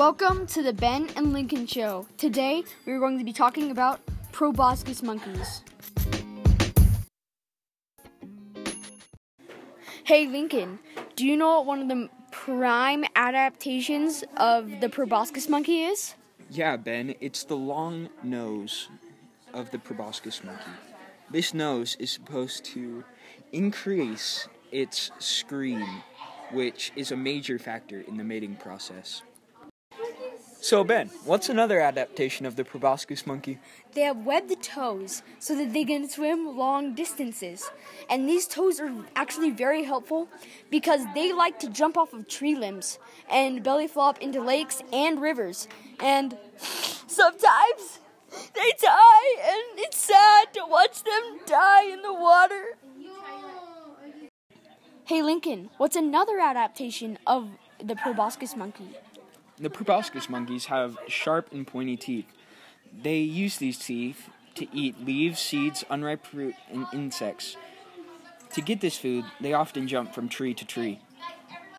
Welcome to the Ben and Lincoln Show. Today we are going to be talking about proboscis monkeys. Hey Lincoln, do you know what one of the prime adaptations of the proboscis monkey is? Yeah, Ben, it's the long nose of the proboscis monkey. This nose is supposed to increase its scream, which is a major factor in the mating process. So, Ben, what's another adaptation of the proboscis monkey? They have webbed toes so that they can swim long distances. And these toes are actually very helpful because they like to jump off of tree limbs and belly flop into lakes and rivers. And sometimes they die, and it's sad to watch them die in the water. Hey Lincoln, what's another adaptation of the proboscis monkey? The proboscis monkeys have sharp and pointy teeth. They use these teeth to eat leaves, seeds, unripe fruit, and insects. To get this food, they often jump from tree to tree.